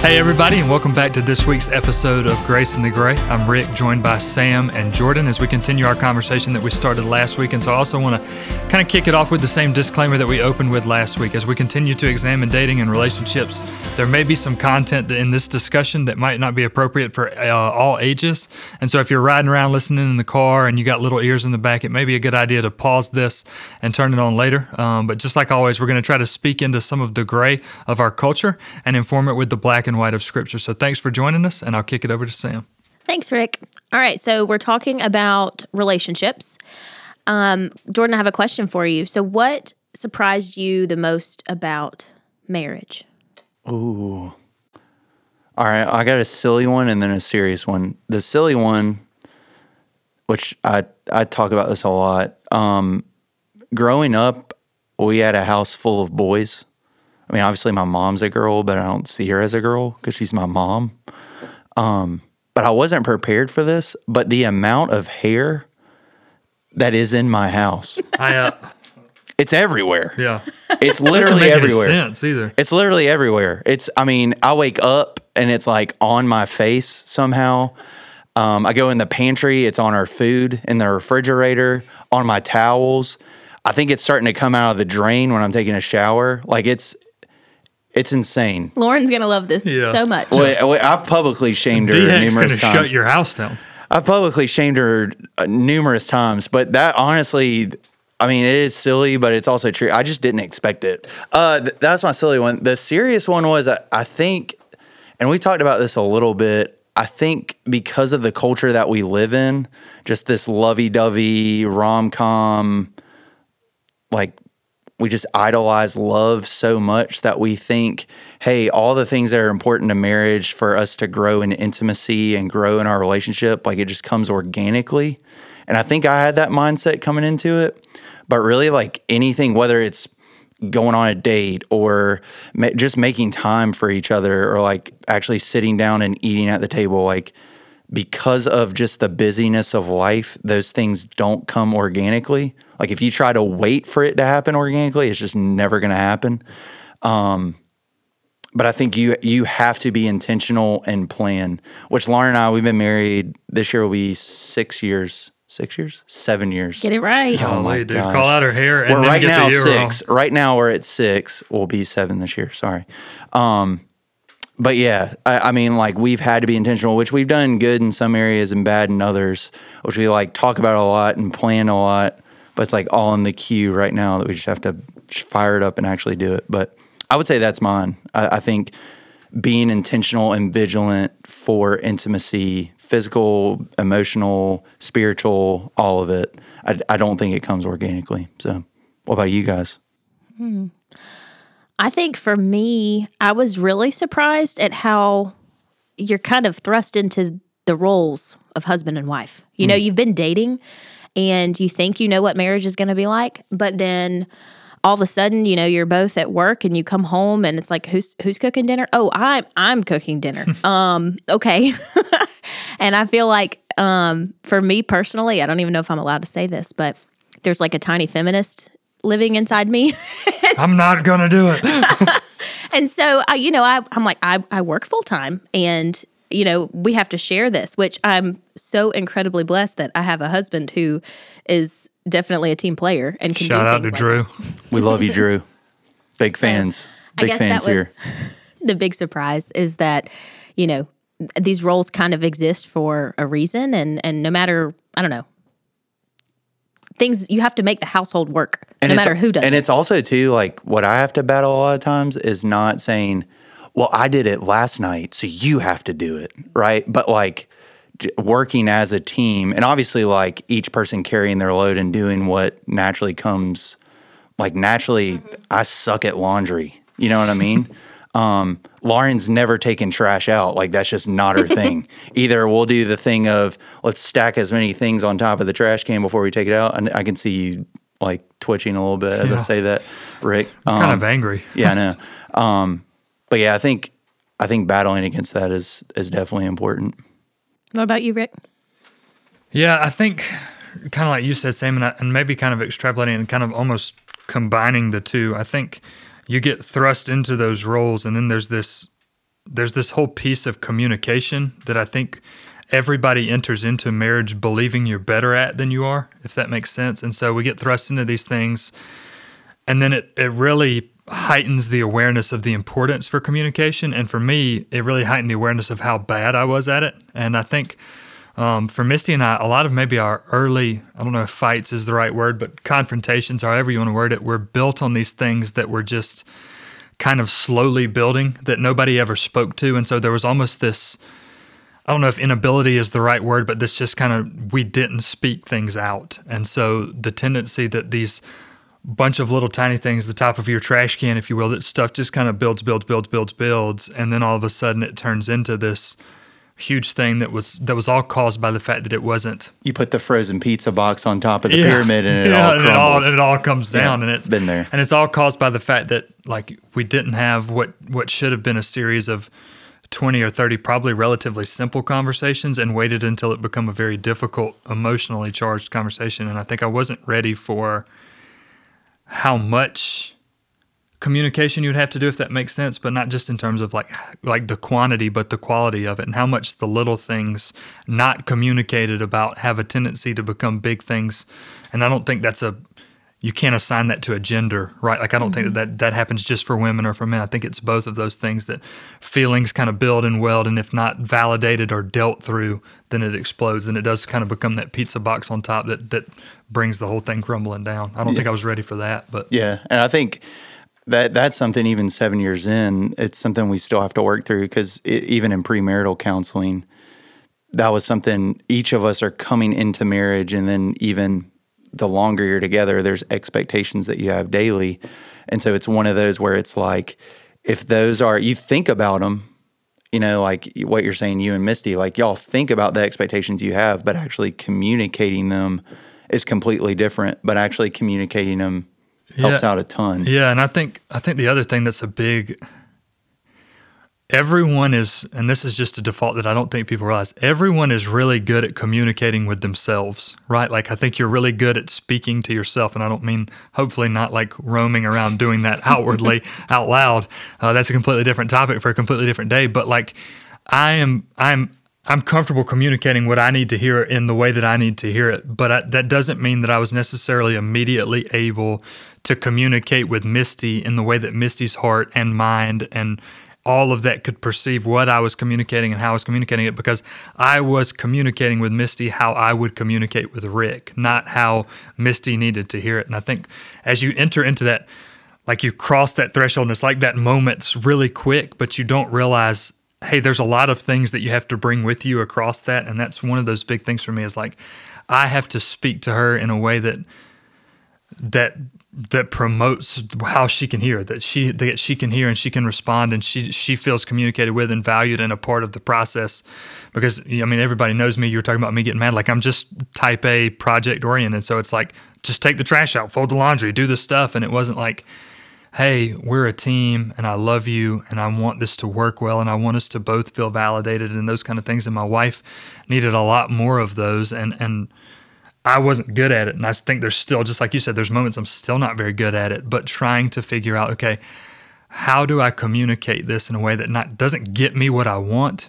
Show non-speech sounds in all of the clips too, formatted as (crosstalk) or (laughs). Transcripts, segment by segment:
Hey, everybody, and welcome back to this week's episode of Grace in the Gray. I'm Rick, joined by Sam and Jordan as we continue our conversation that we started last week. And so I also want to kind of kick it off with the same disclaimer that we opened with last week. As we continue to examine dating and relationships, there may be some content in this discussion that might not be appropriate for uh, all ages. And so if you're riding around listening in the car and you got little ears in the back, it may be a good idea to pause this and turn it on later. Um, but just like always, we're going to try to speak into some of the gray of our culture and inform it with the black and white of Scripture. So thanks for joining us, and I'll kick it over to Sam. Thanks, Rick. All right, so we're talking about relationships. Um, Jordan, I have a question for you. So, what surprised you the most about marriage? Ooh. All right, I got a silly one and then a serious one. The silly one, which I I talk about this a lot. Um, growing up, we had a house full of boys. I mean, obviously my mom's a girl, but I don't see her as a girl because she's my mom. Um, but I wasn't prepared for this. But the amount of hair that is in my house, (laughs) I, uh, it's everywhere. yeah. It's literally everywhere. sense either. It's literally everywhere. It's, I mean, I wake up and it's like on my face somehow. Um, I go in the pantry, it's on our food, in the refrigerator, on my towels. I think it's starting to come out of the drain when I'm taking a shower. Like it's, it's insane. Lauren's going to love this Yeah. so much. Well, well, I've publicly shamed her DH's going to numerous times. shut your house down. I've publicly shamed her uh, numerous times, but that honestly, I mean, it is silly, but it's also true. I just didn't expect it. Uh, th- that's my silly one. The serious one was, I, I think, and we talked about this a little bit. I think because of the culture that we live in, just this lovey-dovey rom com, like we just idolize love so much that we think, hey, all the things that are important to marriage for us to grow in intimacy and grow in our relationship, like it just comes organically. And I think I had that mindset coming into it. But really, like anything, whether it's going on a date or ma- just making time for each other or like actually sitting down and eating at the table, like because of just the busyness of life, those things don't come organically. Like if you try to wait for it to happen organically, it's just never going to happen. Um, but I think you you have to be intentional and plan. Which Lauren and I, we've been married this year will be six years, six years, seven years. Get it right. Oh my Golly, dude. gosh. Call out her hair and We're then right get now the year six. wrong. Right now we're at six. We'll be seven this year. Sorry. Um, but yeah, I, I mean, like we've had to be intentional, which we've done good in some areas and bad in others, which we like talk about a lot and plan a lot. But it's like all in the queue right now that we just have to fire it up and actually do it. But I would say that's mine. I, I think being intentional and vigilant for intimacy, physical, emotional, spiritual, all of it. I, I don't think it comes organically. So, what about you guys? Hmm. I think for me, I was really surprised at how you're kind of thrust into the roles of husband and wife. You know, you've been dating and you think you know what marriage is going to be like, but then all of a sudden, you know, you're both at work and you come home and it's like who's who's cooking dinner? Oh, I'm I'm cooking dinner. (laughs) um, okay. (laughs) and I feel like um for me personally, I don't even know if I'm allowed to say this, but there's like a tiny feminist living inside me. (laughs) (laughs) I'm not going to do it. (laughs) And so, I, you know, I, I'm like, I, I work full time and, you know, we have to share this, which I'm so incredibly blessed that I have a husband who is definitely a team player and can Shout do out to like Drew. We love you, Drew. Big fans. I Big guess fans that here. (laughs) the big surprise is that, you know, these roles kind of exist for a reason and and no matter I don't know things you have to make the household work no matter who does And it. it's also too like what I have to battle a lot of times is not saying, "Well, I did it last night, so you have to do it," right? But like working as a team, and obviously like each person carrying their load and doing what naturally comes. Like naturally, mm-hmm. I suck at laundry. You know what I mean? Um, Lauren's never taken trash out. Like that's just not her thing. (laughs) Either we'll do the thing of let's stack as many things on top of the trash can before we take it out. And I can see you like twitching a little bit as I say that, Rick. Um, kind of angry. yeah, I (laughs) know. Um, but yeah, I think I think battling against that is is definitely important. what about you Rick Yeah, I think kind of like you said, Sam, and, I, and maybe kind of extrapolating and kind of almost combining the two. I think you get thrust into those roles, and then there's this there's this whole piece of communication that I think everybody enters into marriage believing you're better at than you are, if that makes sense. And so we get thrust into these things, and then it, it really heightens the awareness of the importance for communication. And for me, it really heightened the awareness of how bad I was at it. And I think um, for Misty and I, a lot of maybe our early, I don't know if fights is the right word, but confrontations, however you want to word it, were built on these things that were just kind of slowly building that nobody ever spoke to. And so there was almost this I don't know if inability is the right word, but this just kind of, we didn't speak things out. And so the tendency that these bunch of little tiny things, the top of your trash can, if you will, that stuff just kind of builds, builds, builds, builds, builds. And then all of a sudden it turns into this huge thing that was that was all caused by the fact that it wasn't you put the frozen pizza box on top of the yeah. pyramid and it (laughs) yeah, all crumbles. And it all, and it all comes down yeah, and it's been there and it's all caused by the fact that like we didn't have what what should have been a series of 20 or 30 probably relatively simple conversations and waited until it became a very difficult emotionally charged conversation and i think i wasn't ready for how much communication you'd have to do if that makes sense but not just in terms of like like the quantity but the quality of it and how much the little things not communicated about have a tendency to become big things and i don't think that's a you can't assign that to a gender, right? Like I don't mm-hmm. think that, that that happens just for women or for men. I think it's both of those things that feelings kind of build and weld, and if not validated or dealt through, then it explodes, and it does kind of become that pizza box on top that that brings the whole thing crumbling down. I don't yeah. think I was ready for that, but yeah, and I think that that's something even seven years in, it's something we still have to work through because even in premarital counseling, that was something each of us are coming into marriage, and then even the longer you're together, there's expectations that you have daily. And so it's one of those where it's like, if those are, you think about them, you know, like what you're saying, you and Misty, like y'all think about the expectations you have, but actually communicating them is completely different. But actually communicating them helps yeah. out a ton. Yeah. And I think, I think the other thing that's a big, everyone is, and this is just a default that I don't think people realize, everyone is really good at communicating with themselves, right? Like, I think you're really good at speaking to yourself. And I don't mean, hopefully, not like roaming around doing that (laughs) outwardly out loud. Uh, that's a completely different topic for a completely different day. But like, I am, I'm, I'm comfortable communicating what I need to hear in the way that I need to hear it, but I, that doesn't mean that I was necessarily immediately able to communicate with Misty in the way that Misty's heart and mind and all of that could perceive what I was communicating and how I was communicating it because I was communicating with Misty how I would communicate with Rick, not how Misty needed to hear it. And I think as you enter into that, like you cross that threshold and it's like that moment's really quick, but you don't realize, hey, there's a lot of things that you have to bring with you across that. And that's one of those big things for me is like, I have to speak to her in a way that, that that promotes how she can hear that she that she can hear and she can respond and she she feels communicated with and valued and a part of the process. Because I mean everybody knows me. You were talking about me getting mad. Like I'm just type A project oriented so it's like just take the trash out fold the laundry do the stuff. And it wasn't like hey we're a team and I love you and I want this to work well and I want us to both feel validated and those kind of things and my wife needed a lot more of those and and I wasn't good at it. And I think there's still, just like you said, there's moments I'm still not very good at it, but trying to figure out, okay, how do I communicate this in a way that not doesn't get me what I want,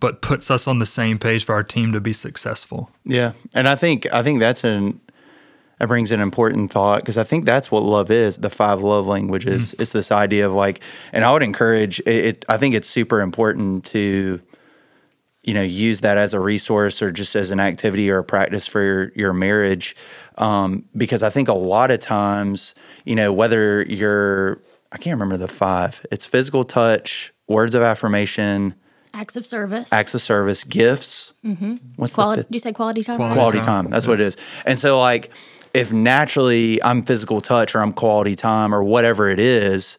but puts us on the same page for our team to be successful. Yeah. And I think I think that's an that brings an important thought because I think that's what love is the five love languages. Mm-hmm. It's this idea of like, and I would encourage it, it, I think it's super important to you know use that as a resource or just as an activity or a practice for your, your marriage um, because i think a lot of times you know whether you're i can't remember the five it's physical touch words of affirmation acts of service acts of service gifts mm-hmm. what's quality, the fifth? do you say quality time quality, quality time. time that's yeah. what it is and so like if naturally i'm physical touch or i'm quality time or whatever it is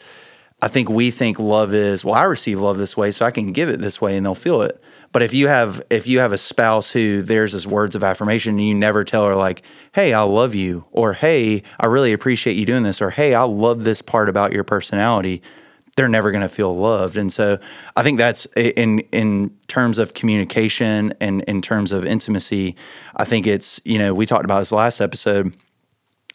i think we think love is well i receive love this way so i can give it this way and they'll feel it but if you have if you have a spouse who there's this words of affirmation and you never tell her like, "Hey, I love you," or "Hey, I really appreciate you doing this," or "Hey, I love this part about your personality," they're never going to feel loved. And so I think that's in in terms of communication and in terms of intimacy, I think it's, you know, we talked about this last episode,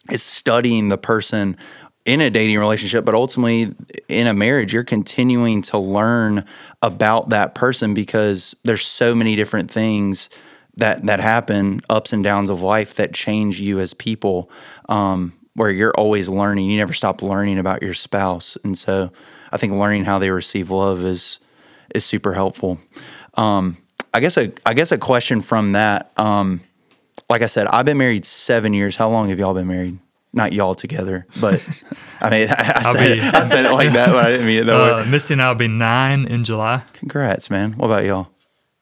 it's studying the person in a dating relationship, but ultimately in a marriage, you're continuing to learn about that person because there's so many different things that that happen, ups and downs of life that change you as people. Um, where you're always learning, you never stop learning about your spouse, and so I think learning how they receive love is is super helpful. Um, I guess a I guess a question from that. Um, like I said, I've been married seven years. How long have y'all been married? Not y'all together, but I mean, (laughs) I, I said, be- it, I said it like that, but I didn't mean it that (laughs) Uh, way. Misty and I will be nine in July. Congrats, man. What about y'all?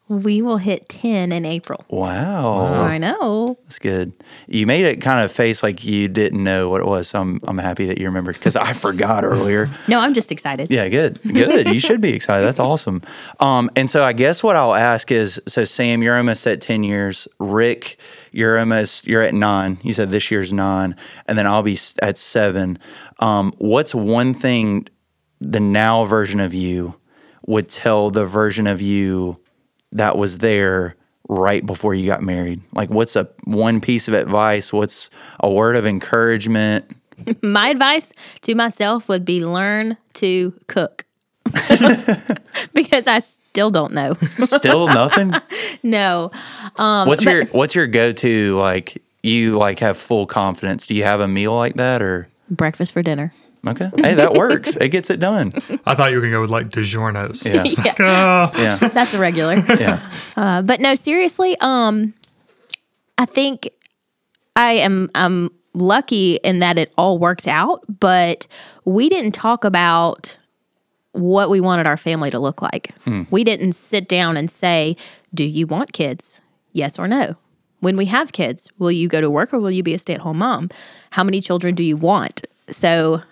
We will hit 10 in April. Wow, I know. that's good. You made it kind of face like you didn't know what it was. So I'm I'm happy that you remembered because I (laughs) forgot earlier. No, I'm just excited. Yeah, good, good. You should be excited. That's awesome. Um, and so I guess what I'll ask is, so Sam, you're almost at ten years. Rick, you're almost you're at nine. You said this year's nine, and then I'll be at seven. Um, what's one thing the now version of you would tell the version of you that was there right before you got married? Like, what's a one piece of advice? What's a word of encouragement? (laughs) My advice to myself would be learn to cook. (laughs) because I still don't know. (laughs) Still nothing. no. Um, What's your What's your go to like? You like have full confidence. Do you have a meal like that or? breakfast for dinner. Okay, hey, that works. it gets it done. I thought you were gonna go with like DiGiorno's. Yeah, (laughs) yeah, Oh, yeah, that's a regular. yeah. (laughs) Uh, but no, seriously, um, I think I am I'm lucky in that it all worked out, but we didn't talk about what we wanted our family to look like. We didn't sit down and say, "Do you want kids? Yes or no?" When we have kids, will you go to work or will you be a stay-at-home mom? How many children do you want? So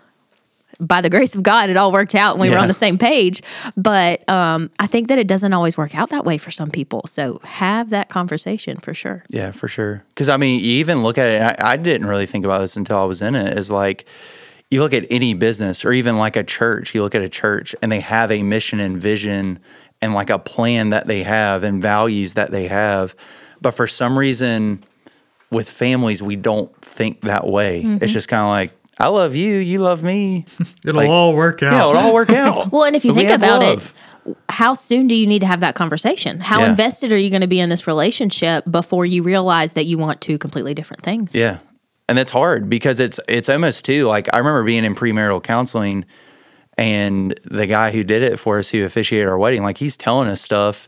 by the grace of God, it all worked out and we were on the same page. But um, I think that it doesn't always work out that way for some people. So have that conversation for sure. Yeah, for sure. Because I mean, you even look at it. And I, I didn't really think about this until I was in it. Is like you look at any business or even like a church. You look at a church and they have a mission and vision and like a plan that they have and values that they have. But for some reason, with families, we don't think that way. It's just kind of like I love you, you love me. (laughs) It'll Like, all work out. Yeah, it'll all work out. (laughs) Well, and if you But think about love. it, how soon do you need to have that conversation? How Yeah. invested are you going to be in this relationship before you realize that you want two completely different things? Yeah. And that's hard because it's it's almost too like I remember being in premarital counseling and the guy who did it for us who officiated our wedding, like he's telling us stuff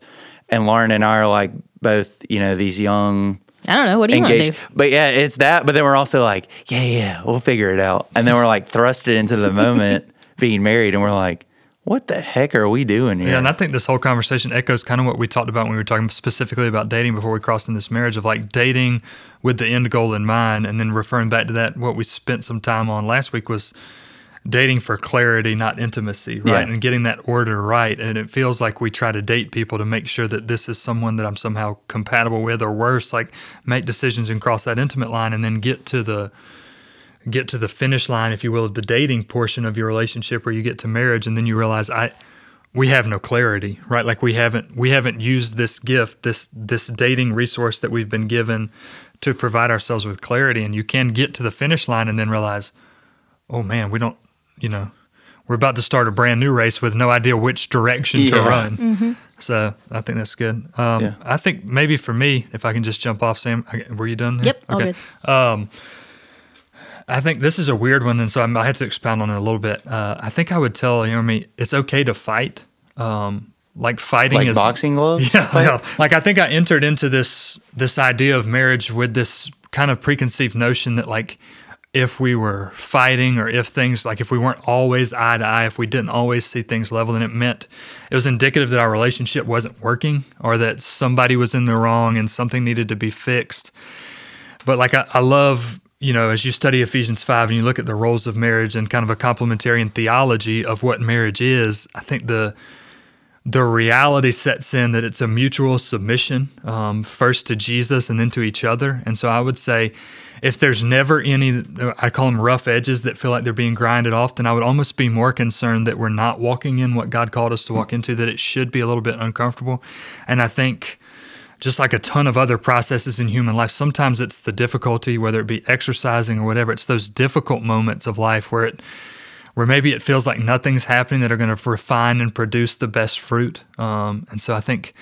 and Lauren and I are like both, you know, these young I don't know. What do you want to do? But yeah, it's that, but then we're also like, yeah, yeah, we'll figure it out. And then we're like thrusted into the moment (laughs) being married and we're like, what the heck are we doing here? Yeah, and I think this whole conversation echoes kind of what we talked about when we were talking specifically about dating before we crossed in this marriage of like dating with the end goal in mind, and then referring back to that, what we spent some time on last week was dating for clarity, not intimacy, right? Yeah. And getting that order right. And it feels like we try to date people to make sure that this is someone that I'm somehow compatible with, or worse, like make decisions and cross that intimate line, and then get to the get to the finish line, if you will, of the dating portion of your relationship where you get to marriage and then you realize I we have no clarity, right? Like we haven't we haven't used this gift, this this dating resource that we've been given to provide ourselves with clarity. And you can get to the finish line and then realize, oh man, we don't you know, we're about to start a brand new race with no idea which direction to Yeah. run. So I think that's good. Um, Yeah. I think maybe for me, if I can just jump off, Sam, were you done? Yep, all good. I think this is a weird one, and so I'm, I have to expound on it a little bit. Uh, I think I would tell you know me it's okay to fight. Um, like fighting like is boxing (laughs) gloves? Yeah, yeah. Like I think I entered into this this idea of marriage with this kind of preconceived notion that like if we were fighting or if things like if we weren't always eye to eye, if we didn't always see things level, then it meant it was indicative that our relationship wasn't working or that somebody was in the wrong and something needed to be fixed. But like I, I love, you know, as you study Ephesians 5 and you look at the roles of marriage and kind of a complementarian theology of what marriage is, I think the the reality sets in that it's a mutual submission, um, first to Jesus and then to each other. And so I would say, if there's never any, I call them rough edges that feel like they're being grinded off, then I would almost be more concerned that we're not walking in what God called us to walk into, that it should be a little bit uncomfortable. And I think just like a ton of other processes in human life, sometimes it's the difficulty, whether it be exercising or whatever. It's those difficult moments of life where it, where maybe it feels like nothing's happening that are going to refine and produce the best fruit. Um, and so I think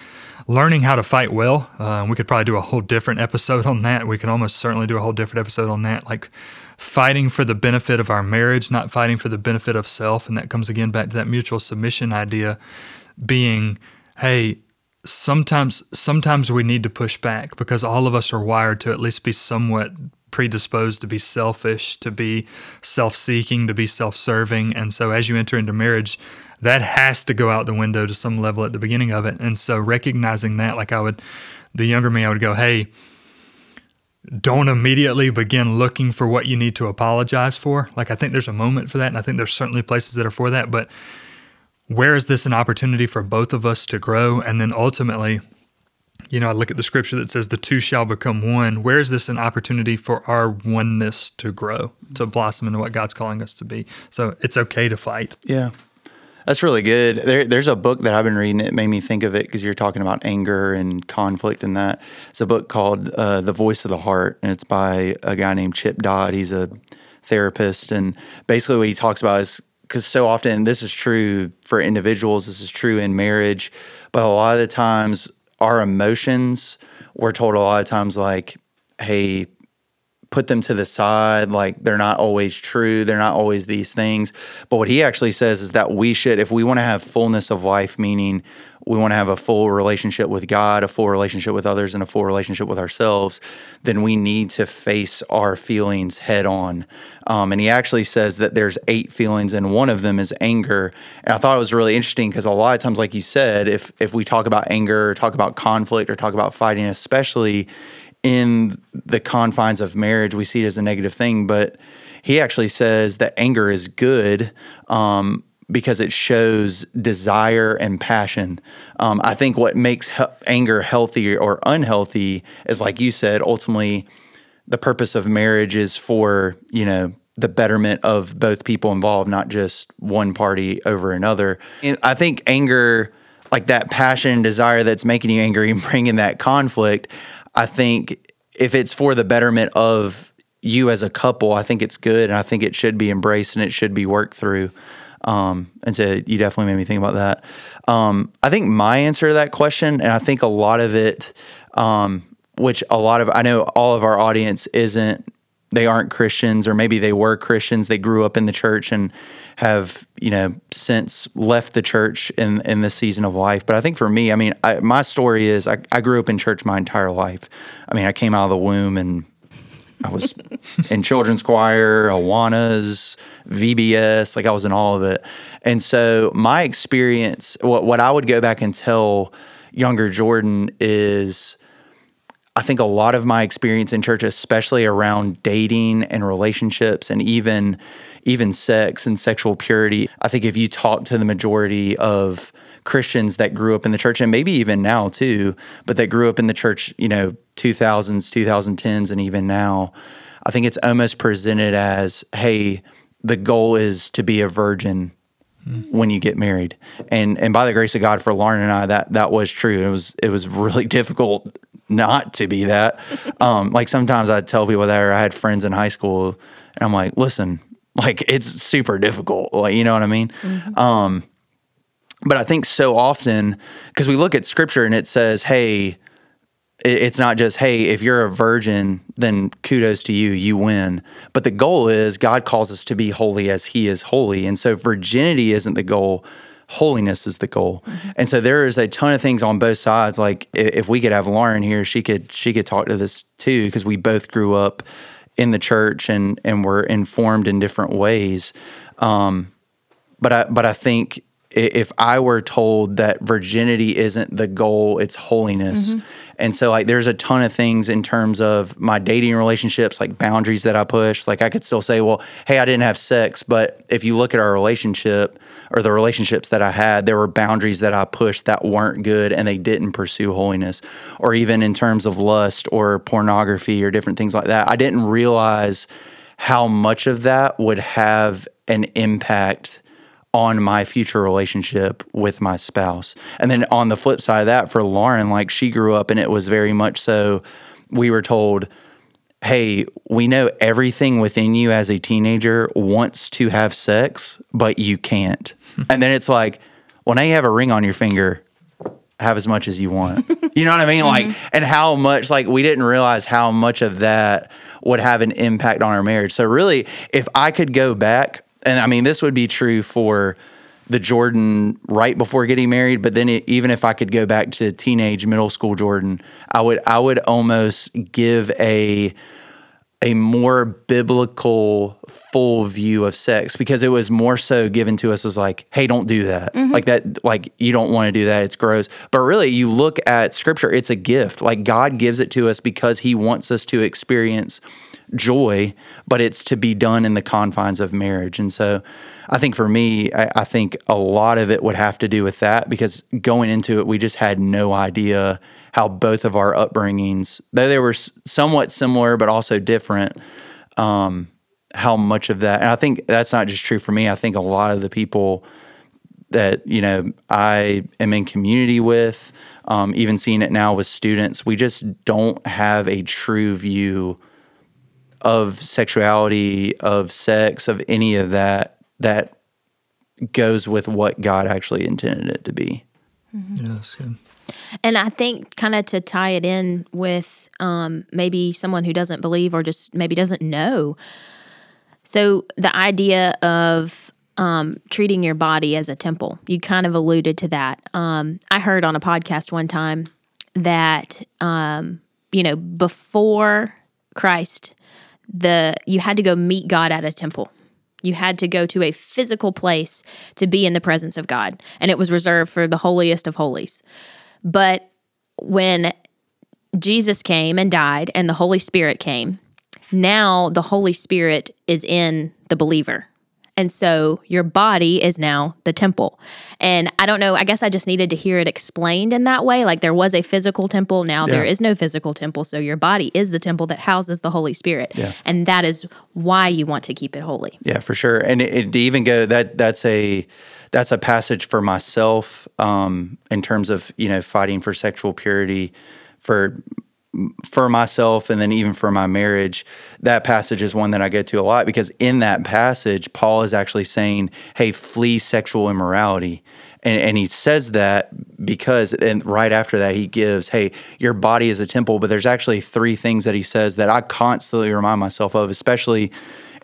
learning how to fight well, uh, we could probably do a whole different episode on that. We can almost certainly do a whole different episode on that. Like fighting for the benefit of our marriage, not fighting for the benefit of self. And that comes again back to that mutual submission idea being, hey, sometimes sometimes we need to push back because all of us are wired to at least be somewhat predisposed to be selfish, to be self-seeking, to be self-serving. And so as you enter into marriage, that has to go out the window to some level at the beginning of it. And so recognizing that, like I would the younger me, I would go, hey, don't immediately begin looking for what you need to apologize for. Like I think there's a moment for that, and I think there's certainly places that are for that, but where is this an opportunity for both of us to grow? And then ultimately, you know, I look at the scripture that says the two shall become one. Where is this an opportunity for our oneness to grow, to blossom into what God's calling us to be? So it's okay to fight. Yeah. That's really good. There, there's a book that I've been reading. It made me think of it because you're talking about anger and conflict and that. It's a book called uh, The Voice of the Heart, and it's by a guy named Chip Dodd. He's a therapist. And basically, what he talks about is because so often this is true for individuals, this is true in marriage, but a lot of the times our emotions, we're told a lot of times like, hey, put them to the side, like they're not always true, they're not always these things. But what he actually says is that we should, if we want to have fullness of life, meaning we want to have a full relationship with God, a full relationship with others, and a full relationship with ourselves, then we need to face our feelings head on. Um, and he actually says that there's eight feelings, and one of them is anger. And I thought it was really interesting because a lot of times, like you said, if if we talk about anger, talk about conflict, or talk about fighting, especially in the confines of marriage, we see it as a negative thing. But he actually says that anger is good. Um, because it shows desire and passion. Um, I think what makes he- anger healthy or unhealthy is, like you said, ultimately the purpose of marriage is for, you know, the betterment of both people involved, not just one party over another. And I think anger, like that passion and desire that's making you angry and (laughs) bringing that conflict, I think if it's for the betterment of you as a couple, I think it's good and I think it should be embraced and it should be worked through. Um, and so you definitely made me think about that. Um, I think my answer to that question, and I think a lot of it, um, which a lot of I know all of our audience isn't, they aren't Christians, or maybe they were Christians, they grew up in the church and have you know since left the church in in this season of life. But I think for me, I mean, I, my story is I, I grew up in church my entire life. I mean, I came out of the womb and I was (laughs) in children's choir, Awanas, VBS, like I was in all of it. And so my experience, what, what I would go back and tell younger Jordan is I think a lot of my experience in church, especially around dating and relationships and even even sex and sexual purity, I think if you talk to the majority of Christians that grew up in the church and maybe even now too, but that grew up in the church, you know, 2000s, 2010s, and even now, I think it's almost presented as, hey, the goal is to be a virgin when you get married. And and by the grace of God for Lauren and I, that that was true. It was it was really (laughs) difficult not to be that. (laughs) Um, like sometimes I'd tell people that or I had friends in high school and I'm like, listen, like it's super difficult. Like, you know what I mean? Mm-hmm. Um, but I think so often, because we look at scripture and it says, hey, it's not just hey if you're a virgin then kudos to you you win but the goal is god calls us to be holy as he is holy and so virginity isn't the goal holiness is the goal. Mm-hmm. and so there is a ton of things on both sides. Like if we could have lauren here she could she could talk to this too because we both grew up in the church and and were informed in different ways. Um, but i but i think if i were told that virginity isn't the goal it's holiness. Mm-hmm. And so like there's a ton of things in terms of my dating relationships, like boundaries that I push. Like I could still say, well, hey, I didn't have sex, but if you look at our relationship or the relationships that I had, there were boundaries that I pushed that weren't good and they didn't pursue holiness. Or even in terms of lust or pornography or different things like that. I didn't realize how much of that would have an impact on my future relationship with my spouse. And then on the flip side of that, for Lauren, like she grew up and it was very much so we were told, hey, we know everything within you as a teenager wants to have sex, but you can't. (laughs) and then it's like, well, now you have a ring on your finger. Have as much as you want. You know what I mean? Mm-hmm. Like, and how much, like, we didn't realize how much of that would have an impact on our marriage. So, really, if I could go back, and I mean, this would be true for the Jordan right before getting married, but then it, even if I could go back to teenage, middle school Jordan, I would I would almost give a a more biblical full view of sex because it was more so given to us as like hey don't do that. Mm-hmm. Like that like you don't want to do that. It's gross. But really you look at scripture it's a gift. Like god gives it to us because he wants us to experience joy but it's to be done in the confines of marriage. And so i think for me I, I think a lot of it would have to do with that because going into it we just had no idea how both of our upbringings, though they were somewhat similar but also different, um, how much of that. And I think that's not just true for me. I think a lot of the people that you know I am in community with, um, even seeing it now with students, we just don't have a true view of sexuality, of sex, of any of that that goes with what God actually intended it to be. Yeah, that's good. And I think kind of to tie it in with um, maybe someone who doesn't believe or just maybe doesn't know. So the idea of um, treating your body as a temple, you kind of alluded to that. Um, I heard on a podcast one time that um, you know before Christ, the you had to go meet God at a temple. You had to go to a physical place to be in the presence of God, and it was reserved for the holiest of holies. But when Jesus came and died and the Holy Spirit came, now the Holy Spirit is in the believer. And so your body is now the temple. And I don't know, I guess I just needed to hear it explained in that way. Like there was a physical temple, now there Yeah. is no physical temple. So your body is the temple that houses the Holy Spirit. Yeah. And that is why you want to keep it holy. Yeah, for sure. And it, it even go that that's a that's a passage for myself um, in terms of you know fighting for sexual purity for for myself and then even for my marriage. That passage is one that i go to a lot because in that passage paul is actually saying hey flee sexual immorality. And, and he says that because and right after that he gives hey your body is a temple. But there's actually three things that he says that i constantly remind myself of especially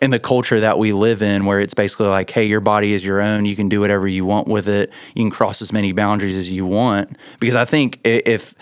in the culture that we live in where it's basically like hey your body is your own. You can do whatever you want with it. You can cross as many boundaries as you want. Because i think if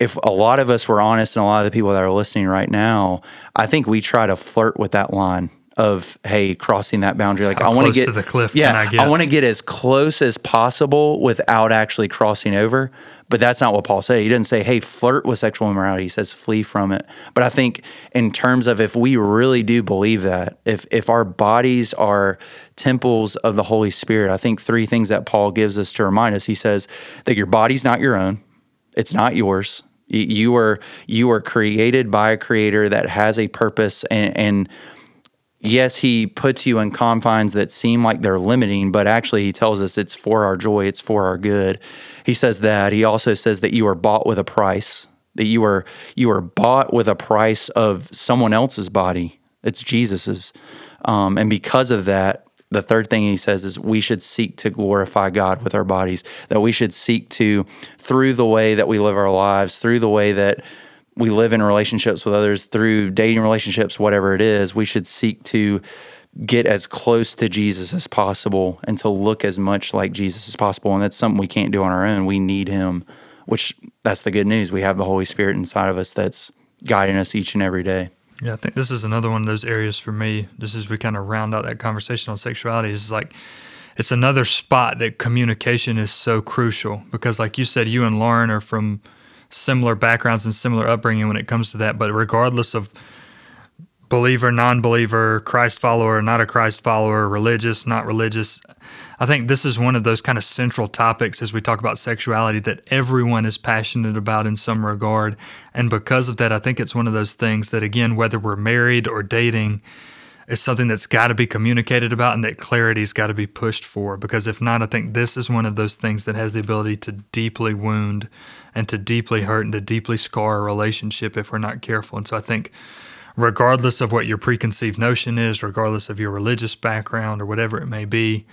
if a lot of us were honest and a lot of the people that are listening right now i think we try to flirt with that line of hey crossing that boundary. Like How i want to get to the cliff yeah I get? want to get as close as possible without actually crossing over but that's not what paul said. He didn't say hey flirt with sexual immorality. He says flee from it. But i think in terms of if we really do believe that if if our bodies are temples of the holy spirit i think three things that paul gives us to remind us. He says that your body's not your own. It's not yours. You are you are created by a creator that has a purpose and, and yes, he puts you in confines that seem like they're limiting, but actually he tells us it's for our joy, it's for our good. He says that. He also says that you are bought with a price, that you are you are bought with a price of someone else's body. It's Jesus's. Um, and because of that, the third thing he says is we should seek to glorify God with our bodies, that we should seek to, through the way that we live our lives, through the way that we live in relationships with others, through dating relationships, whatever it is, we should seek to get as close to Jesus as possible and to look as much like Jesus as possible. And that's something we can't do on our own. We need him, which that's the good news. We have the Holy Spirit inside of us that's guiding us each and every day. Yeah, I think this is another one of those areas for me, just as we kind of round out that conversation on sexuality, is like it's another spot that communication is so crucial because, like you said, you and Lauren are from similar backgrounds and similar upbringing when it comes to that. But regardless of believer, non believer, Christ follower, not a Christ follower, religious, not religious. I think this is one of those kind of central topics as we talk about sexuality that everyone is passionate about in some regard. And because of that, I think it's one of those things that, again, whether we're married or dating, is something that's got to be communicated about and that clarity's got to be pushed for because if not i think this is one of those things that has the ability to deeply wound and to deeply hurt and to deeply scar a relationship if we're not careful and so i think regardless of what your preconceived notion is regardless of your religious background or whatever it may be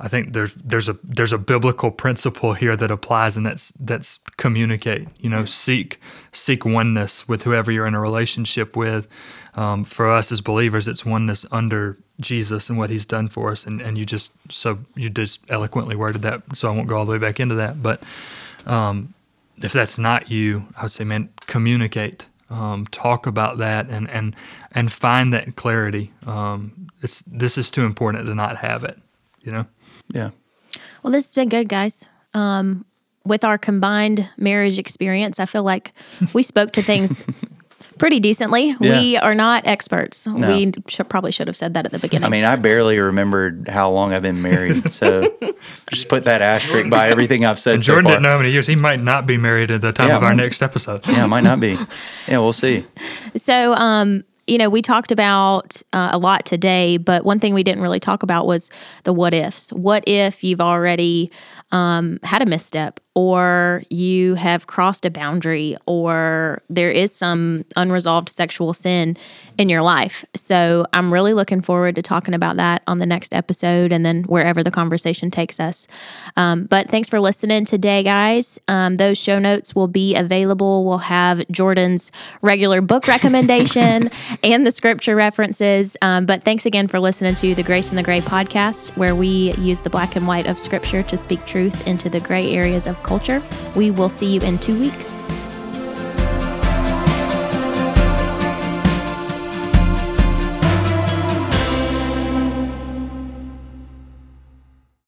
I think there's there's a there's a biblical principle here that applies, and that's that's communicate. You know, seek seek oneness with whoever you're in a relationship with. Um, for us as believers, it's oneness under Jesus and what He's done for us. And and you just so you just eloquently worded that, so I won't go all the way back into that. But um, if that's not you, I would say, man, communicate. Um, talk about that and and and find that clarity. Um, it's this is too important to not have it. You know. Yeah. Well, this has been good, guys. Um, with our combined marriage experience, I feel like we spoke to things (laughs) pretty decently. Yeah. We are not experts. We should, probably should have said that at the beginning. I mean, I barely remembered how long I've been married, so (laughs) just put that asterisk by everything I've said And so Jordan far. didn't know how many years. He might not be married at the time Yeah, of our might- next episode. Yeah, might not be. (laughs) Yeah, we'll see. So, um, you know, we talked about uh, a lot today, but one thing we didn't really talk about was the what ifs. What if you've already um, had a misstep, or you have crossed a boundary, or there is some unresolved sexual sin in your life? So, I'm really looking forward to talking about that on the next episode and then wherever the conversation takes us. Um, but thanks for listening today, guys. Um, those show notes will be available. We'll have Jordan's regular book recommendation (laughs) and the scripture references. Um, but thanks again for listening to the Grace in the Gray podcast, where we use the black and white of scripture to speak truth into the gray areas culture. We will see you in two weeks.